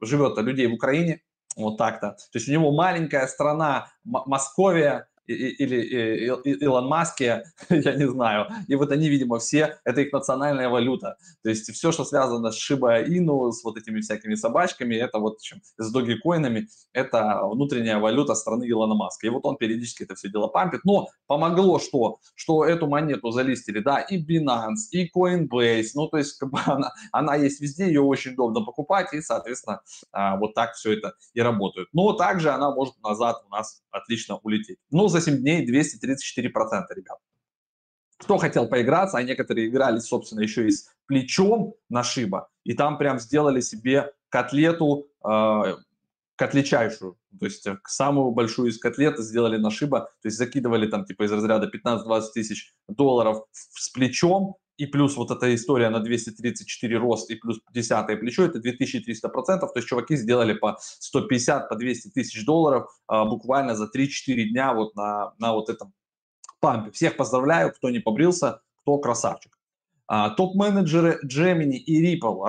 живет людей в Украине. Вот так-то. То есть у него маленькая страна Московия, или Илон Маске, (laughs) я не знаю. И вот они, видимо, все, это их национальная валюта. То есть все, что связано с Shiba Inu, с вот этими всякими собачками, это вот чем, с догикоинами, это внутренняя валюта страны Илона Маска. И вот он периодически это все дело пампит. Но помогло что? Что эту монету залистили, да, и Binance, и Coinbase. Ну, то есть как бы (laughs) она, она есть везде, ее очень удобно покупать, и, соответственно, а, вот так все это и работает. Но также она может назад у нас отлично улететь. Но за 7 дней 234%, ребят. Кто хотел поиграться, а некоторые играли, собственно, еще и с плечом на шиба, и там прям сделали себе котлету, э, котлечайшую, то есть э, самую большую из котлет сделали на шиба, то есть закидывали там типа из разряда 15-20 тысяч долларов с плечом, и плюс вот эта история на 234 рост, и плюс 10 плечо, это 2300 процентов, то есть чуваки сделали по 150, по 200 тысяч долларов а, буквально за 3-4 дня вот на, на вот этом пампе. Всех поздравляю, кто не побрился, кто красавчик. А, топ-менеджеры Gemini и Ripple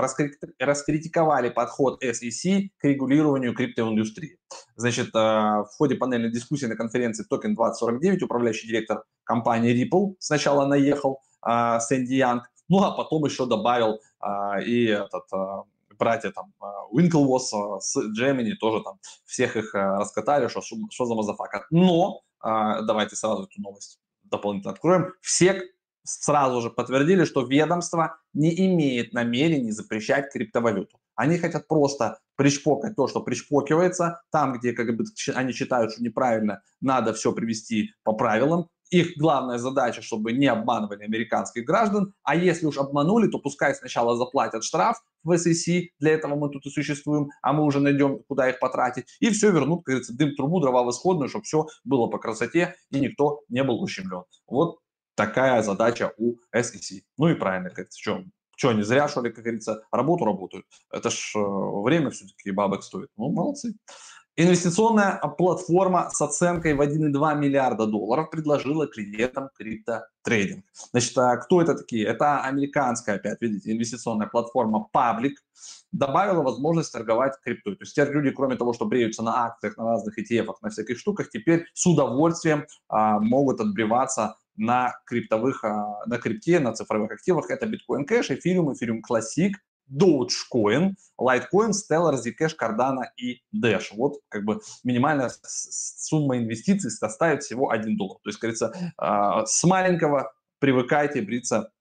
раскритиковали подход SEC к регулированию криптоиндустрии. Значит, а, в ходе панельной дискуссии на конференции Token 2049 управляющий директор компании Ripple сначала наехал, а, Сэнди Янг, ну а потом еще добавил а, и этот а, братья там Уинклвос с Джемини тоже там всех их раскатали, что, что за мазафака. Но, давайте сразу эту новость дополнительно откроем, все сразу же подтвердили, что ведомство не имеет намерений запрещать криптовалюту. Они хотят просто пришпокать то, что пришпокивается, там, где как бы, они считают, что неправильно, надо все привести по правилам, их главная задача, чтобы не обманывали американских граждан, а если уж обманули, то пускай сначала заплатят штраф в SEC, для этого мы тут и существуем, а мы уже найдем, куда их потратить, и все вернут, как говорится, дым, трубу, дрова восходную, чтобы все было по красоте и никто не был ущемлен. Вот такая задача у SEC. Ну и правильно, как что, что они зря, что ли, как говорится, работу работают. Это ж э, время все-таки бабок стоит. Ну, молодцы. Инвестиционная платформа с оценкой в 1,2 миллиарда долларов предложила клиентам криптотрейдинг. Значит, а кто это такие? Это американская, опять видите, инвестиционная платформа Public добавила возможность торговать криптой. То есть теперь люди, кроме того, что бреются на акциях, на разных ETF, на всяких штуках, теперь с удовольствием а, могут отбреваться на криптовых, а, на крипте, на цифровых активах. Это Bitcoin Cash, Ethereum, Ethereum Classic, Dogecoin, Litecoin, Stellar, Zcash, Cardano и Dash. Вот как бы минимальная сумма инвестиций составит всего 1 доллар. То есть, говорится, а, с маленького привыкайте бриться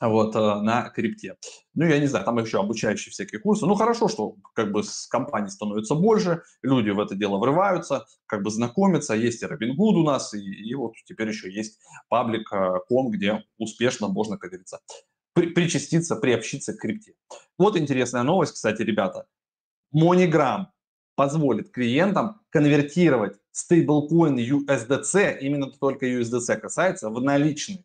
вот, а, на крипте. Ну, я не знаю, там еще обучающие всякие курсы. Ну, хорошо, что как бы с компаний становится больше, люди в это дело врываются, как бы знакомятся. Есть и Robinhood у нас, и, и вот теперь еще есть паблик.com, где успешно можно, как говорится, при, причаститься, приобщиться к крипте. Вот интересная новость, кстати, ребята. MoneyGram позволит клиентам конвертировать стейблкоин USDC, именно только USDC касается, в наличные.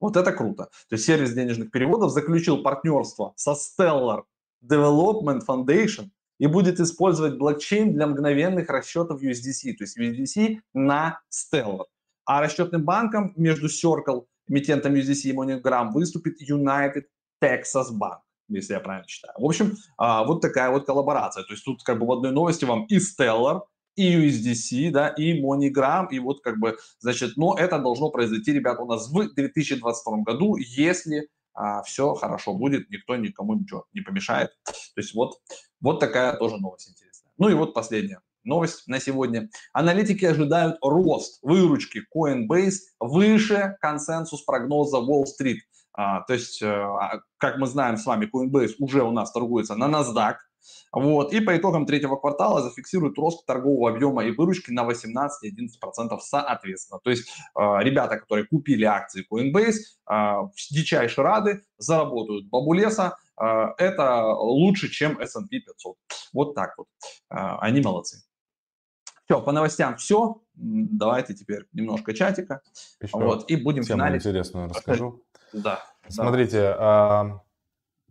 Вот это круто. То есть сервис денежных переводов заключил партнерство со Stellar Development Foundation и будет использовать блокчейн для мгновенных расчетов USDC, то есть USDC на Stellar. А расчетным банком между Circle эмитентом USDC и MoneyGram выступит United Texas Bank, если я правильно читаю. В общем, а, вот такая вот коллаборация. То есть тут как бы в одной новости вам и Stellar, и USDC, да, и MoneyGram, и вот как бы, значит, но это должно произойти, ребята, у нас в 2022 году, если а, все хорошо будет, никто никому ничего не помешает. То есть вот, вот такая тоже новость интересная. Ну и вот последняя новость на сегодня. Аналитики ожидают рост выручки Coinbase выше консенсус прогноза Wall Street. А, то есть, э, а, как мы знаем с вами, Coinbase уже у нас торгуется на NASDAQ. Вот, и по итогам третьего квартала зафиксирует рост торгового объема и выручки на 18 и 11% соответственно. То есть э, ребята, которые купили акции Coinbase, э, дичайше рады, заработают бабулеса, э, это лучше, чем S&P 500. Вот так вот. Э, они молодцы. Все, по новостям все. Давайте теперь немножко чатика. Еще вот, и будем тему финалить. интересную расскажу. Да. Смотрите, да.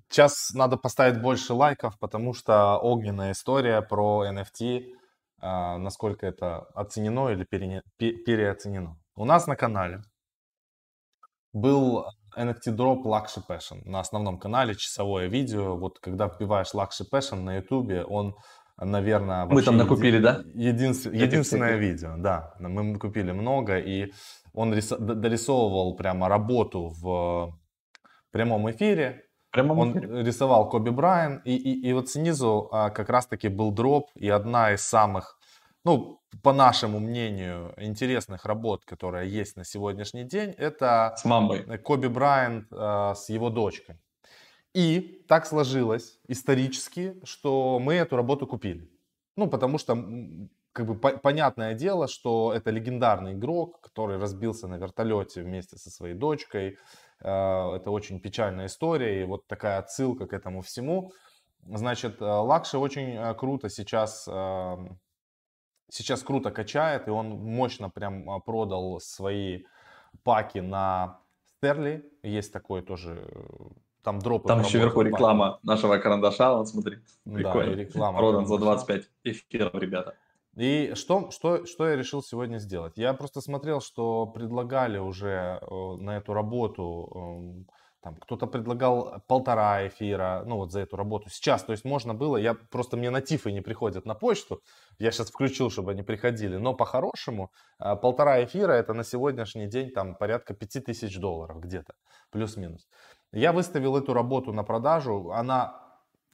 сейчас надо поставить больше лайков, потому что огненная история про NFT, а, насколько это оценено или переоценено. У нас на канале был NFT дроп Luxury Passion на основном канале, часовое видео. Вот когда вбиваешь Luxury Passion на YouTube, он наверное... Мы там накупили, еди... да? Единствен... Единственное видео, да. Мы купили много, и он рис... дорисовывал прямо работу в прямом эфире. Прямом он эфире. рисовал Коби Брайан, и, и, и вот снизу а, как раз-таки был дроп, и одна из самых, ну, по нашему мнению, интересных работ, которая есть на сегодняшний день, это... С мамой. Коби Брайан а, с его дочкой. И так сложилось исторически, что мы эту работу купили. Ну, потому что, как бы, по- понятное дело, что это легендарный игрок, который разбился на вертолете вместе со своей дочкой. Э, это очень печальная история, и вот такая отсылка к этому всему. Значит, э, Лакши очень э, круто сейчас, сейчас круто качает, и он мощно прям продал свои паки на Стерли. Есть такой тоже там дропы. Там еще вверху реклама нашего карандаша, вот смотри. Прикольно. Да, реклама. Продан за 25 эфиров, ребята. И что, что, что я решил сегодня сделать? Я просто смотрел, что предлагали уже э, на эту работу, эм, там кто-то предлагал полтора эфира, ну вот за эту работу. Сейчас, то есть можно было, я просто мне на тифы не приходят на почту, я сейчас включил, чтобы они приходили, но по-хорошему э, полтора эфира это на сегодняшний день там порядка 5000 долларов где-то, плюс-минус. Я выставил эту работу на продажу. Она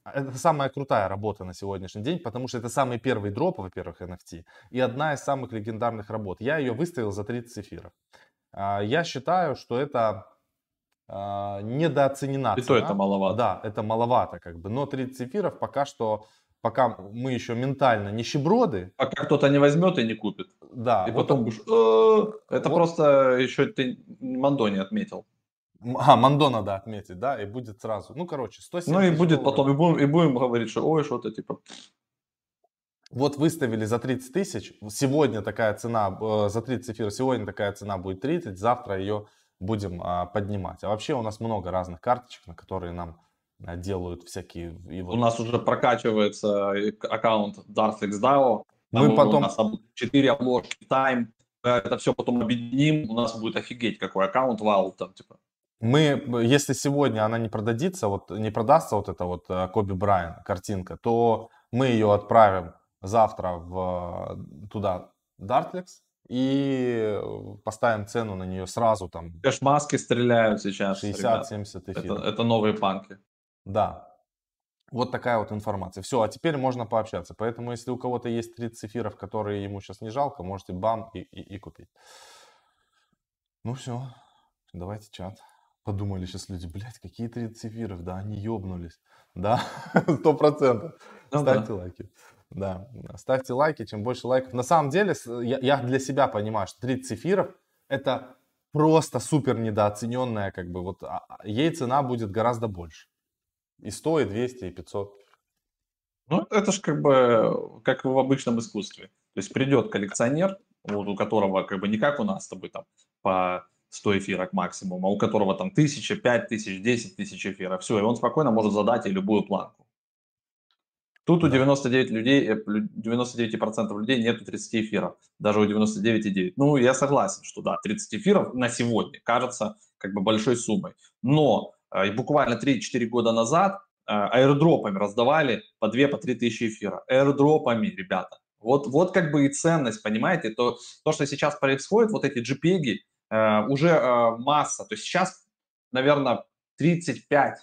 это самая крутая работа на сегодняшний день, потому что это самый первый дроп, во-первых, NFT, и одна из самых легендарных работ. Я ее выставил за 30 эфиров. А, я считаю, что это а, недооценена И то это маловато. Да, это маловато как бы, но 30 эфиров пока что, пока мы еще ментально нищеброды. Пока кто-то не возьмет и не купит. Да. И вот потом будешь, «Э, это вот. просто еще ты Мандо не отметил. А, Мандо надо отметить, да, и будет сразу. Ну, короче, 170 Ну и будет долларов. потом, и будем, и будем говорить, что ой, что-то типа... Вот выставили за 30 тысяч, сегодня такая цена, э, за 30 эфиров, сегодня такая цена будет 30, завтра ее будем а, поднимать. А вообще у нас много разных карточек, на которые нам а, делают всякие... И вот... У нас уже прокачивается аккаунт Darflex DAO. Мы потом... У нас 4 обложки, тайм, это все потом объединим, у нас будет офигеть какой аккаунт, вау, там типа мы, если сегодня она не продадится, вот не продастся вот эта вот э, Коби Брайан картинка, то мы ее отправим завтра в, туда Dartlex и поставим цену на нее сразу там. Кэшмаски стреляют сейчас. 60-70 эфиров. Это, это новые панки. Да. Вот такая вот информация. Все, а теперь можно пообщаться. Поэтому, если у кого-то есть 30 эфиров, которые ему сейчас не жалко, можете бам и, и, и купить. Ну все, давайте чат. Подумали сейчас люди, блядь, какие 30 эфиров, да, они ёбнулись. Да, (laughs) сто процентов. Ну, Ставьте лайки. Да, ставьте лайки, чем больше лайков. На самом деле, я, я для себя понимаю, что 30 эфиров это просто супер недооцененная, как бы, вот, а, а, ей цена будет гораздо больше. И 100, и 200, и 500. Ну, это же как бы, как в обычном искусстве. То есть придет коллекционер, вот у которого как бы не как у нас с тобой там по 100 эфирок максимум, а у которого там 1000, 5000, 10 тысяч эфиров. Все, и он спокойно может задать и любую планку. Тут у 99 людей, 99% э, людей нету 30 эфиров, даже у 99,9. Ну, я согласен, что да, 30 эфиров на сегодня кажется как бы большой суммой. Но э, буквально 3-4 года назад э, аирдропами раздавали по 2-3 по тысячи эфира. Аирдропами, ребята. Вот, вот как бы и ценность, понимаете, то, то, что сейчас происходит, вот эти JPEG, Э, уже э, масса, то есть сейчас, наверное, 35%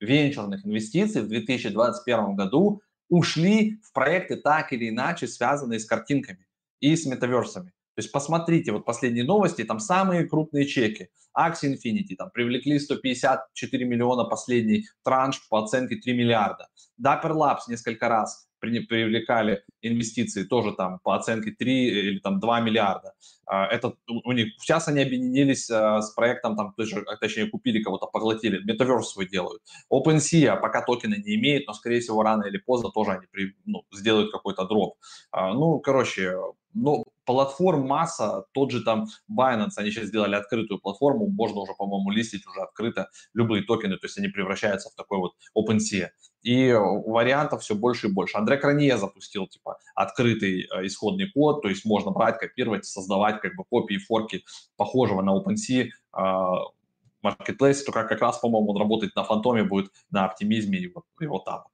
венчурных инвестиций в 2021 году ушли в проекты так или иначе связанные с картинками и с метаверсами. То есть посмотрите, вот последние новости, там самые крупные чеки. Axie Infinity, там привлекли 154 миллиона последний транш по оценке 3 миллиарда. Dapper Labs несколько раз привлекали инвестиции тоже там по оценке 3 или там 2 миллиарда. А, это у них, сейчас они объединились а, с проектом, там, тоже, точнее, купили кого-то, поглотили, Metaverse свой делают. OpenSea пока токена не имеет, но, скорее всего, рано или поздно тоже они при, ну, сделают какой-то дроп. Ну, короче, ну, платформ масса, тот же там Binance, они сейчас сделали открытую платформу, можно уже, по-моему, листить уже открыто любые токены, то есть они превращаются в такой вот OpenSea. И вариантов все больше и больше. Андре Кранье запустил, типа, открытый э, исходный код, то есть можно брать, копировать, создавать как бы копии, форки похожего на OpenSea э, только как раз, по-моему, он работает на фантоме, будет на оптимизме и вот, и вот там.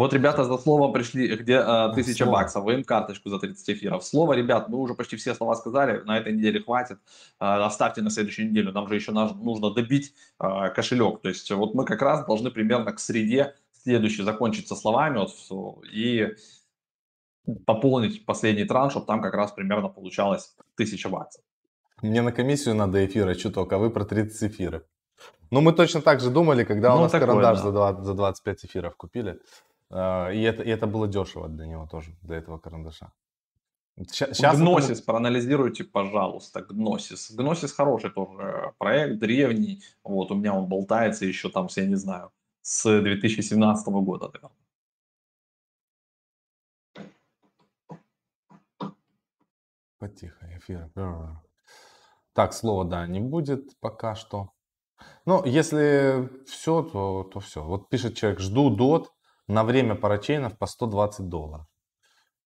Вот ребята за словом пришли, где э, тысяча баксов, вы им карточку за 30 эфиров. Слово, ребят, мы уже почти все слова сказали, на этой неделе хватит. Э, оставьте на следующую неделю, нам же еще нужно добить э, кошелек. То есть вот мы как раз должны примерно к среде следующий закончить со словами вот, и пополнить последний транш, чтобы там как раз примерно получалось тысяча баксов. Мне на комиссию надо эфира чуток, а вы про 30 эфиров. Ну, мы точно так же думали, когда ну, у нас такое, карандаш да. за, 20, за 25 эфиров купили. А, и это, и это было дешево для него тоже, для этого карандаша. Сейчас Гносис, это... проанализируйте, пожалуйста, Гносис. Гносис хороший тоже проект, древний. Вот, у меня он болтается еще там, я не знаю, с 2017 года. Наверное. Потихо, эфир. Так, слова, да, не будет пока что. Ну, если все, то, то все. Вот пишет человек, жду дот, на время парачейнов по 120 долларов.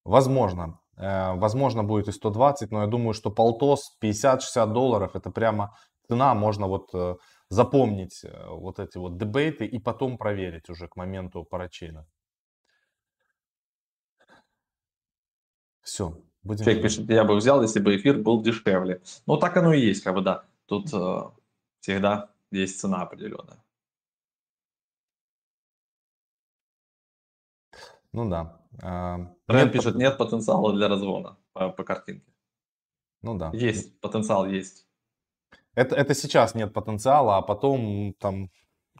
Возможно, э, возможно будет и 120, но я думаю, что полтос 50-60 долларов это прямо цена, можно вот э, запомнить э, вот эти вот дебейты и потом проверить уже к моменту парачейна. Все. Будем Человек пишет, я бы взял, если бы эфир был дешевле. Ну, так оно и есть, как бы, да. Тут э, всегда есть цена определенная. Ну да. Бренд пишет, нет потенциала для разгона по, по картинке. Ну да. Есть, потенциал есть. Это, это сейчас нет потенциала, а потом там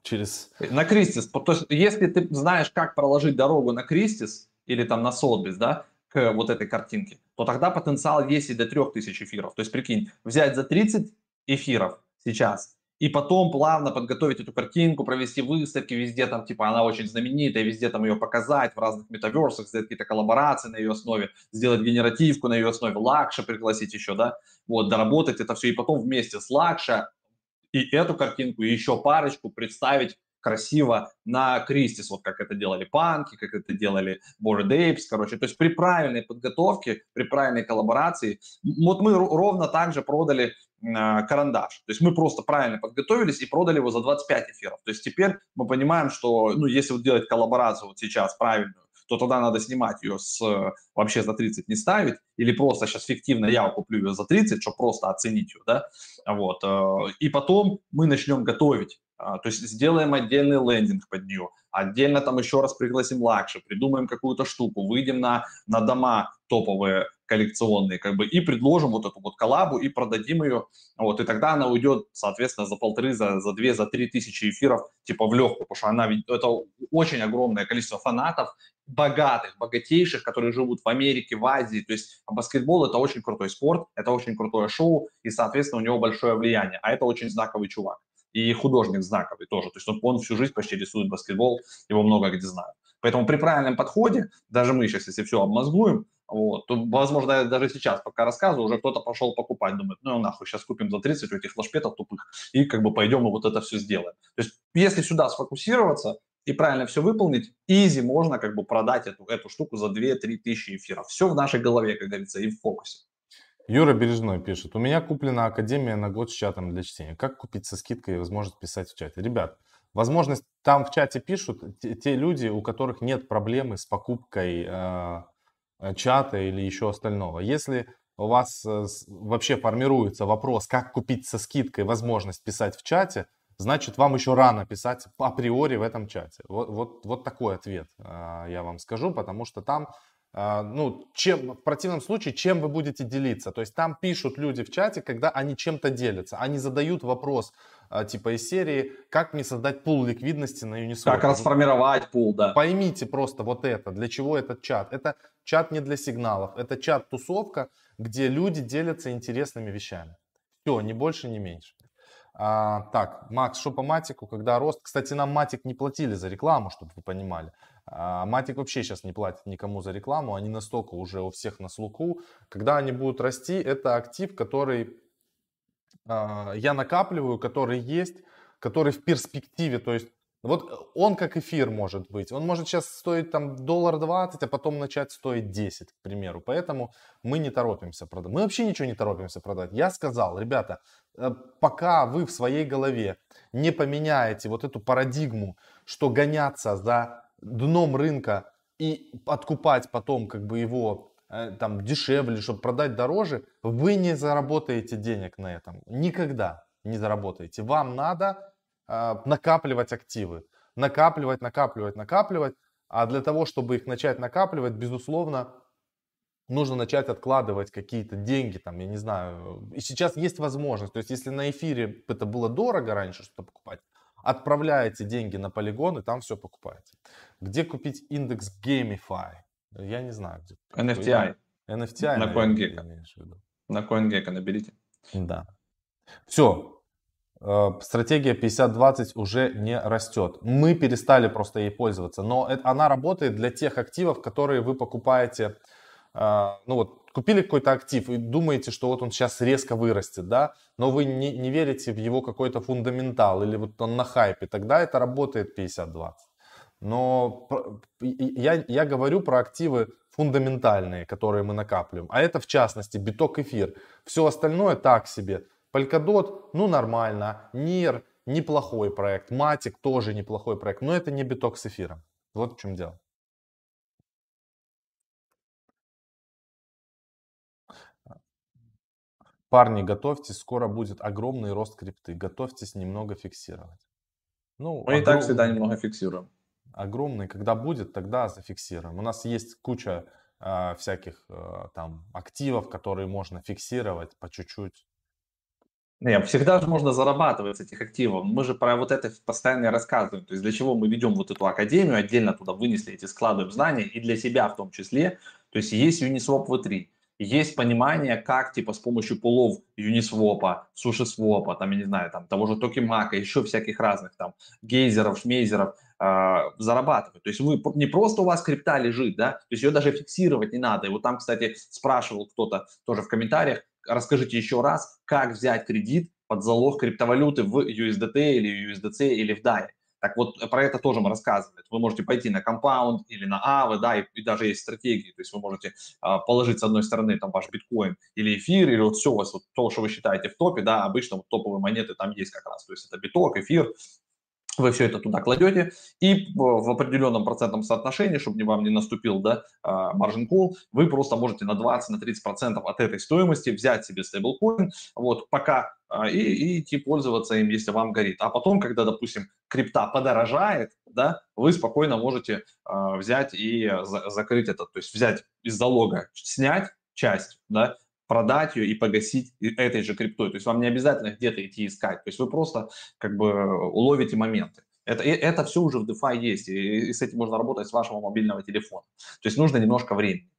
через... На Кристис, то есть если ты знаешь, как проложить дорогу на Кристис или там на Сотбис, да, к вот этой картинке, то тогда потенциал есть и до 3000 эфиров. То есть прикинь, взять за 30 эфиров сейчас и потом плавно подготовить эту картинку, провести выставки везде, там, типа, она очень знаменитая, везде там ее показать в разных метаверсах, сделать какие-то коллаборации на ее основе, сделать генеративку на ее основе, Лакша пригласить еще, да, вот, доработать это все, и потом вместе с Лакша и эту картинку, и еще парочку представить красиво на Кристис, вот как это делали Панки, как это делали Bored Apes, короче. То есть при правильной подготовке, при правильной коллаборации, вот мы ровно так же продали карандаш. То есть мы просто правильно подготовились и продали его за 25 эфиров. То есть теперь мы понимаем, что ну, если вот делать коллаборацию вот сейчас правильную, то тогда надо снимать ее с вообще за 30 не ставить, или просто сейчас фиктивно я куплю ее за 30, чтобы просто оценить ее, да, вот, э, и потом мы начнем готовить а, то есть сделаем отдельный лендинг под нее, отдельно там еще раз пригласим лакши, придумаем какую-то штуку, выйдем на, на дома топовые коллекционные, как бы, и предложим вот эту вот коллабу и продадим ее, вот, и тогда она уйдет, соответственно, за полторы, за, за две, за три тысячи эфиров, типа, в легкую, потому что она, это очень огромное количество фанатов, богатых, богатейших, которые живут в Америке, в Азии, то есть баскетбол это очень крутой спорт, это очень крутое шоу, и, соответственно, у него большое влияние, а это очень знаковый чувак и художник знаковый тоже. То есть он, он всю жизнь почти рисует баскетбол, его много где знают. Поэтому при правильном подходе, даже мы сейчас, если все обмозгуем, вот, то, возможно, даже сейчас, пока рассказываю, уже кто-то пошел покупать, думает, ну нахуй, сейчас купим за 30 у этих флешпетов тупых, и как бы пойдем и вот это все сделаем. То есть если сюда сфокусироваться и правильно все выполнить, изи можно как бы продать эту, эту штуку за 2-3 тысячи эфиров. Все в нашей голове, как говорится, и в фокусе. Юра Бережной пишет. У меня куплена Академия на год с чатом для чтения. Как купить со скидкой и возможность писать в чате? Ребят, возможность там в чате пишут те, те люди, у которых нет проблемы с покупкой э чата или еще остального. Если у вас э, вообще формируется вопрос, как купить со скидкой возможность писать в чате, значит вам еще рано писать априори в этом чате. Вот, вот, вот такой ответ э, я вам скажу, потому что там ну, чем, в противном случае, чем вы будете делиться. То есть там пишут люди в чате, когда они чем-то делятся. Они задают вопрос, типа из серии, как мне создать пул ликвидности на Uniswap. Как расформировать пул, да. Поймите просто вот это, для чего этот чат. Это чат не для сигналов, это чат-тусовка, где люди делятся интересными вещами. Все, ни больше, ни меньше. А, так, Макс, что по Матику, когда рост? Кстати, нам Матик не платили за рекламу, чтобы вы понимали. А, Матик вообще сейчас не платит никому за рекламу, они настолько уже у всех на слуху. Когда они будут расти, это актив, который а, я накапливаю, который есть, который в перспективе, то есть вот он как эфир может быть. Он может сейчас стоить там доллар 20, а потом начать стоить 10, к примеру. Поэтому мы не торопимся продать. Мы вообще ничего не торопимся продать. Я сказал, ребята, э, пока вы в своей голове не поменяете вот эту парадигму, что гоняться за дном рынка и откупать потом как бы его Э, там дешевле, чтобы продать дороже, вы не заработаете денег на этом. Никогда не заработаете. Вам надо э, накапливать активы. Накапливать, накапливать, накапливать. А для того, чтобы их начать накапливать, безусловно, нужно начать откладывать какие-то деньги, там, я не знаю. И сейчас есть возможность. То есть, если на эфире это было дорого раньше что-то покупать, отправляете деньги на полигон и там все покупаете. Где купить индекс Gamify? Я не знаю, где. NFTI. NFTI. На CoinGecko. На CoinGecko наберите. Да. Все. Э, стратегия 50-20 уже не растет. Мы перестали просто ей пользоваться. Но она работает для тех активов, которые вы покупаете. Э, ну вот, купили какой-то актив и думаете, что вот он сейчас резко вырастет, да, но вы не, не верите в его какой-то фундаментал или вот он на хайпе, тогда это работает 50-20. Но я, я говорю про активы фундаментальные, которые мы накапливаем. А это в частности биток эфир. Все остальное так себе. Polkadot, ну нормально. Нир, неплохой проект. Матик тоже неплохой проект. Но это не биток с эфиром. Вот в чем дело. Парни, готовьтесь, скоро будет огромный рост крипты. Готовьтесь немного фиксировать. Ну, Мы огром... и так всегда немного фиксируем огромный. Когда будет, тогда зафиксируем. У нас есть куча э, всяких э, там активов, которые можно фиксировать по чуть-чуть. Нет, всегда же можно зарабатывать с этих активов. Мы же про вот это постоянно рассказываем. То есть для чего мы ведем вот эту академию, отдельно туда вынесли эти, складываем знания, и для себя в том числе. То есть есть Uniswap V3, есть понимание, как типа с помощью пулов Uniswap, SushiSwap, там, я не знаю, там того же Токимака, еще всяких разных там гейзеров, шмейзеров, зарабатывать. То есть вы не просто у вас крипта лежит, да, то есть ее даже фиксировать не надо. И вот там, кстати, спрашивал кто-то тоже в комментариях, расскажите еще раз, как взять кредит под залог криптовалюты в USDT или USDC или в DAI. Так вот, про это тоже мы рассказывали. Вы можете пойти на Compound или на AVE, да, и, и даже есть стратегии. То есть вы можете а, положить с одной стороны там ваш биткоин или эфир, или вот все у вас, вот то, что вы считаете в топе, да, обычно вот топовые монеты там есть как раз. То есть это биток, эфир, вы все это туда кладете, и в определенном процентном соотношении, чтобы вам не наступил да, margin call, вы просто можете на 20-30% на от этой стоимости взять себе стейблкоин, вот, пока а, и, и идти пользоваться им, если вам горит. А потом, когда, допустим, крипта подорожает, да, вы спокойно можете э, взять и за, закрыть это, то есть взять из залога, снять часть, да, продать ее и погасить этой же криптой. То есть вам не обязательно где-то идти искать. То есть вы просто как бы уловите моменты. Это, это все уже в DeFi есть, и, и с этим можно работать с вашего мобильного телефона. То есть нужно немножко времени.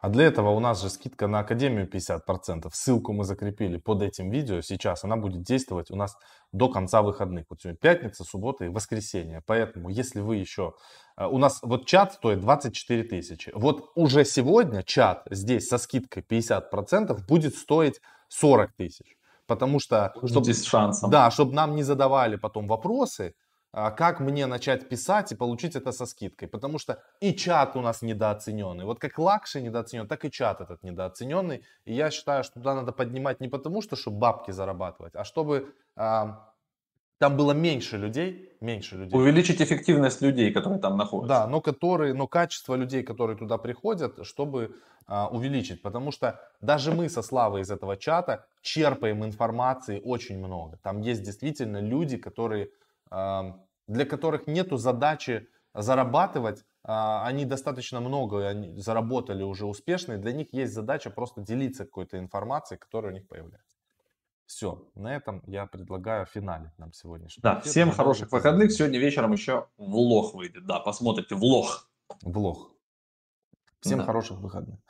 А для этого у нас же скидка на Академию 50%. Ссылку мы закрепили под этим видео сейчас. Она будет действовать у нас до конца выходных. Вот сегодня пятница, суббота и воскресенье. Поэтому, если вы еще... Э, у нас вот чат стоит 24 тысячи. Вот уже сегодня чат здесь со скидкой 50% будет стоить 40 тысяч. Потому что... Чтобы, с шансом. Да, чтобы нам не задавали потом вопросы, как мне начать писать и получить это со скидкой. Потому что и чат у нас недооцененный. Вот как лакши недооценен, так и чат этот недооцененный. И я считаю, что туда надо поднимать не потому, что чтобы бабки зарабатывать, а чтобы а, там было меньше людей, меньше людей. Увеличить эффективность людей, которые там находятся. Да, но которые, но качество людей, которые туда приходят, чтобы а, увеличить, потому что даже мы со Славой из этого чата черпаем информации очень много. Там есть действительно люди, которые для которых нету задачи зарабатывать, а, они достаточно много они заработали уже успешно, и для них есть задача просто делиться какой-то информацией, которая у них появляется. Все, на этом я предлагаю финале нам сегодняшний Да, эфир. всем хороших выходных. Сегодня вечером еще влог выйдет. Да, посмотрите влог. Влог. Всем да. хороших выходных.